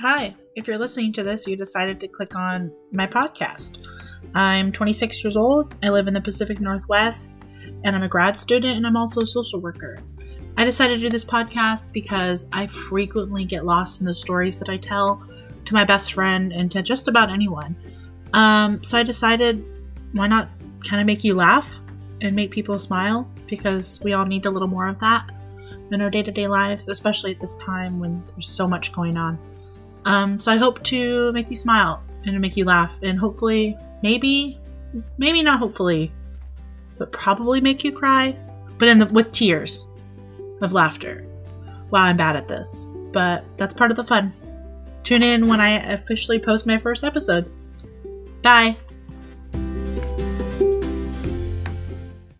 Hi, if you're listening to this, you decided to click on my podcast. I'm 26 years old, I live in the Pacific Northwest, and I'm a grad student and I'm also a social worker. I decided to do this podcast because I frequently get lost in the stories that I tell to my best friend and to just about anyone. Um, so I decided why not kind of make you laugh and make people smile because we all need a little more of that in our day to day lives, especially at this time when there's so much going on. Um, so I hope to make you smile and make you laugh and hopefully, maybe, maybe not hopefully, but probably make you cry, but in the, with tears of laughter. Wow, I'm bad at this, but that's part of the fun. Tune in when I officially post my first episode. Bye.